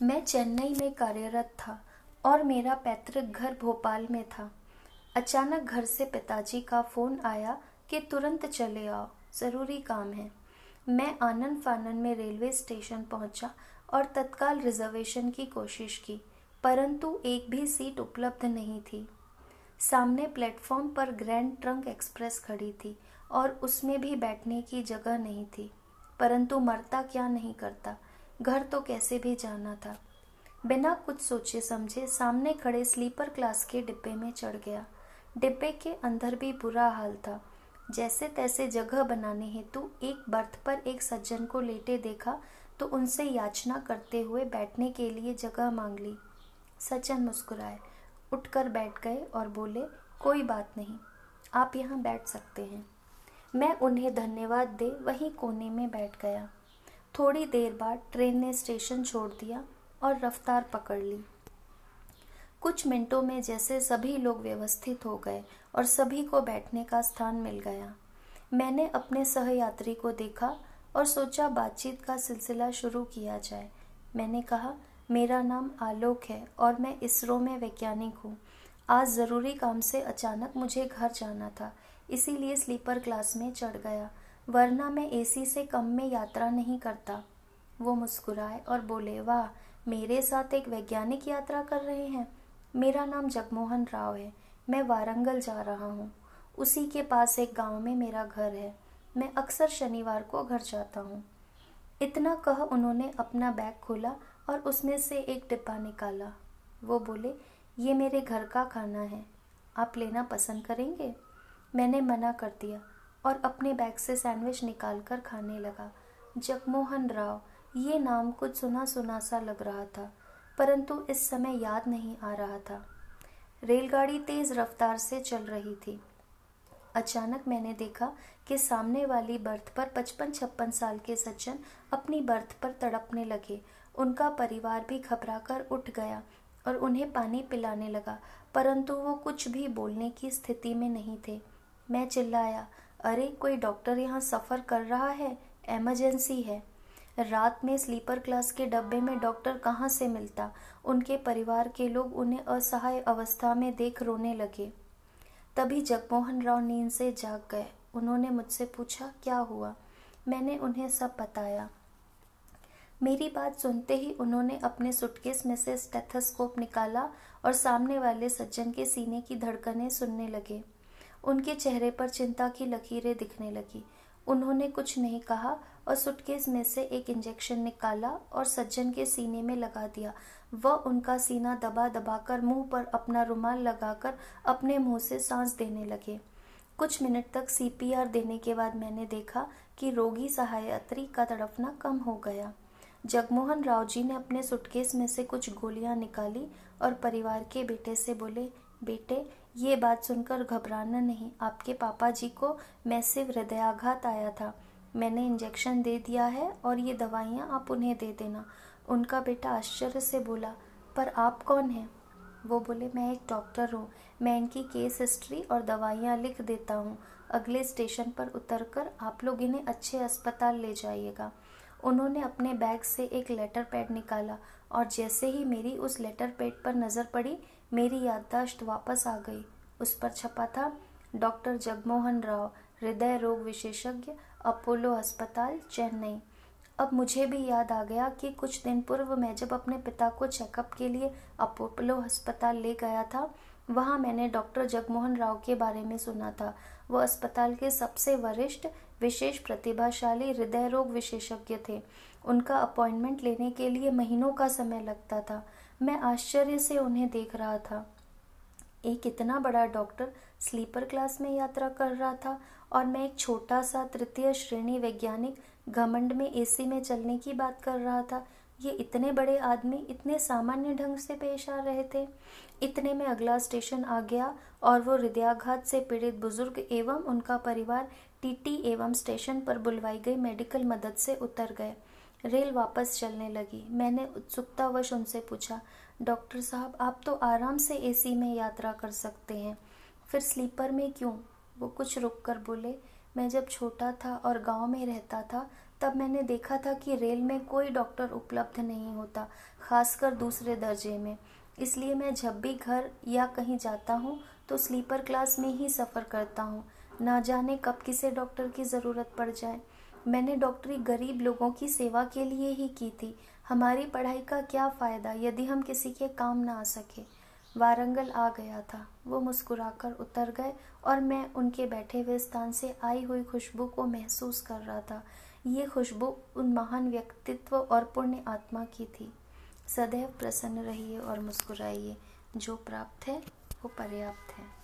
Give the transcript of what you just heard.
मैं चेन्नई में कार्यरत था और मेरा पैतृक घर भोपाल में था। अचानक घर से पिताजी का फ़ोन आया कि तुरंत चले आओ, ज़रूरी काम है। मैं आनंद फानन में रेलवे स्टेशन पहुँचा और तत्काल रिजर्वेशन की कोशिश की, परंतु एक भी सीट उपलब्ध नहीं थी। सामने प्लेटफॉर्म पर ग्रैंड ट्रंक एक्सप्रेस खड़ी थी और उसमें भी बैठने की जगह नहीं थी, परंतु मरता क्या नहीं करता घर तो कैसे भी जाना था। बिना कुछ सोचे समझे सामने खड़े स्लीपर क्लास के डिब्बे में चढ़ गया। डिब्बे के अंदर भी बुरा हाल था। जैसे तैसे जगह बनाने हेतु एक बर्थ पर एक सज्जन को लेटे देखा तो उनसे याचना करते हुए बैठने के लिए जगह मांग ली। सज्जन मुस्कुराए, उठकर बैठ गए और बोले, कोई बात नहीं, आप यहाँ बैठ सकते हैं। मैं उन्हें धन्यवाद दे वहीं कोने में बैठ गया। थोड़ी देर बाद ट्रेन ने स्टेशन छोड़ दिया और रफ्तार पकड़ ली। कुछ मिनटों में जैसे सभी लोग व्यवस्थित हो गए और सभी को बैठने का स्थान मिल गया। मैंने अपने सहयात्री को देखा और सोचा बातचीत का सिलसिला शुरू किया जाए। मैंने कहा, मेरा नाम आलोक है और मैं इसरो में वैज्ञानिक हूँ। आज ज़रूरी काम से अचानक मुझे घर जाना था, इसीलिए स्लीपर क्लास में चढ़ गया वरना मैं एसी से कम में यात्रा नहीं करता। वो मुस्कुराए और बोले, वाह, मेरे साथ एक वैज्ञानिक यात्रा कर रहे हैं। मेरा नाम जगमोहन राव है। मैं वारंगल जा रहा हूँ। उसी के पास एक गाँव में मेरा घर है। मैं अक्सर शनिवार को घर जाता हूँ। इतना कह उन्होंने अपना बैग खोला और उसमें से एक डिब्बा निकाला। वो बोले, ये मेरे घर का खाना है। आप लेना पसंद करेंगे? मैंने मना कर दिया और अपने बैग से सैंडविच निकाल कर खाने लगा। जगमोहन राव, ये नाम कुछ सुना सुना सा लग रहा था, परंतु इस समय याद नहीं आ रहा था। रेलगाड़ी तेज रफ्तार से चल रही थी। अचानक मैंने देखा कि सामने वाली बर्थ पर पचपन छप्पन साल के सज्जन अपनी बर्थ पर तड़पने लगे। उनका परिवार भी घबराकर उठ गया और उन्हें पानी पिलाने लगा, परंतु वो कुछ भी बोलने की स्थिति में नहीं थे। मैं चिल्लाया अरे, कोई डॉक्टर यहाँ सफ़र कर रहा है? एमरजेंसी है। रात में स्लीपर क्लास के डब्बे में डॉक्टर कहाँ से मिलता? उनके परिवार के लोग उन्हें असहाय अवस्था में देख रोने लगे। तभी जगमोहन राव नींद से जाग गए। उन्होंने मुझसे पूछा, क्या हुआ? मैंने उन्हें सब बताया। मेरी बात सुनते ही उन्होंने अपने सुटकेस में से स्टेथोस्कोप निकाला और सामने वाले सज्जन के सीने की धड़कनें सुनने लगे। उनके चेहरे पर चिंता की लकीरें दिखने लगी। उन्होंने कुछ नहीं कहा और सुटकेस में से एक इंजेक्शन निकाला और सज्जन के सीने में लगा दिया। वह उनका सीना दबा दबाकर मुँह पर अपना रुमाल लगाकर अपने मुँह से सांस देने लगे। कुछ मिनट तक सीपीआर देने के बाद मैंने देखा कि रोगी सहायत्री का तड़पना कम हो गया। जगमोहन राव जी ने अपने सुटकेस में से कुछ गोलियाँ निकाली और परिवार के बेटे से बोले, बेटे ये बात सुनकर घबराना नहीं। आपके पापा जी को मैसिव हृदयाघात आया था। मैंने इंजेक्शन दे दिया है और ये दवाइयाँ आप उन्हें दे देना। उनका बेटा आश्चर्य से बोला, पर आप कौन हैं? वो बोले, मैं एक डॉक्टर हूँ। मैं इनकी केस हिस्ट्री और दवाइयाँ लिख देता हूँ। अगले स्टेशन पर उतरकर आप लोग इन्हें अच्छे अस्पताल ले जाइएगा। उन्होंने अपने बैग से एक लेटर पैड निकाला और जैसे ही मेरी उस लेटर पैड पर नज़र पड़ी मेरी याददाश्त वापस आ गई। उस पर छपा था, डॉक्टर जगमोहन राव, हृदय रोग विशेषज्ञ, अपोलो अस्पताल, चेन्नई। अब मुझे भी याद आ गया कि कुछ दिन पूर्व मैं जब अपने पिता को चेकअप के लिए अपोलो अस्पताल ले गया था, वहाँ मैंने डॉक्टर जगमोहन राव के बारे में सुना था। वो अस्पताल के सबसे वरिष्ठ, विशेष प्रतिभाशाली हृदय रोग विशेषज्ञ थे। उनका अपॉइंटमेंट लेने के लिए महीनों का समय लगता था। मैं आश्चर्य से उन्हें देख रहा था। एक इतना बड़ा डॉक्टर स्लीपर क्लास में यात्रा कर रहा था और मैं एक छोटा सा तृतीय श्रेणी वैज्ञानिक घमंड में एसी में चलने की बात कर रहा था। ये इतने बड़े आदमी इतने सामान्य ढंग से पेश आ रहे थे। इतने में अगला स्टेशन आ गया और वो हृदयाघात से पीड़ित बुज़ुर्ग एवं उनका परिवार टीटी एवं स्टेशन पर बुलवाई गई मेडिकल मदद से उतर गए। रेल वापस चलने लगी। मैंने उत्सुकतावश उनसे पूछा, डॉक्टर साहब, आप तो आराम से एसी में यात्रा कर सकते हैं, फिर स्लीपर में क्यों? वो कुछ रुक कर बोले, मैं जब छोटा था और गाँव में रहता था, तब मैंने देखा था कि रेल में कोई डॉक्टर उपलब्ध नहीं होता, खासकर दूसरे दर्जे में। इसलिए मैं जब भी घर या कहीं जाता हूँ तो स्लीपर क्लास में ही सफ़र करता हूँ। ना जाने कब किसे डॉक्टर की ज़रूरत पड़ जाए। मैंने डॉक्टरी गरीब लोगों की सेवा के लिए ही की थी। हमारी पढ़ाई का क्या फ़ायदा यदि हम किसी के काम ना आ सके? वारंगल आ गया था। वो मुस्कुराकर उतर गए और मैं उनके बैठे हुए स्थान से आई हुई खुशबू को महसूस कर रहा था। ये खुशबू उन महान व्यक्तित्व और पुण्य आत्मा की थी। सदैव प्रसन्न रहिए और मुस्कुराइए। जो प्राप्त है, वो पर्याप्त है।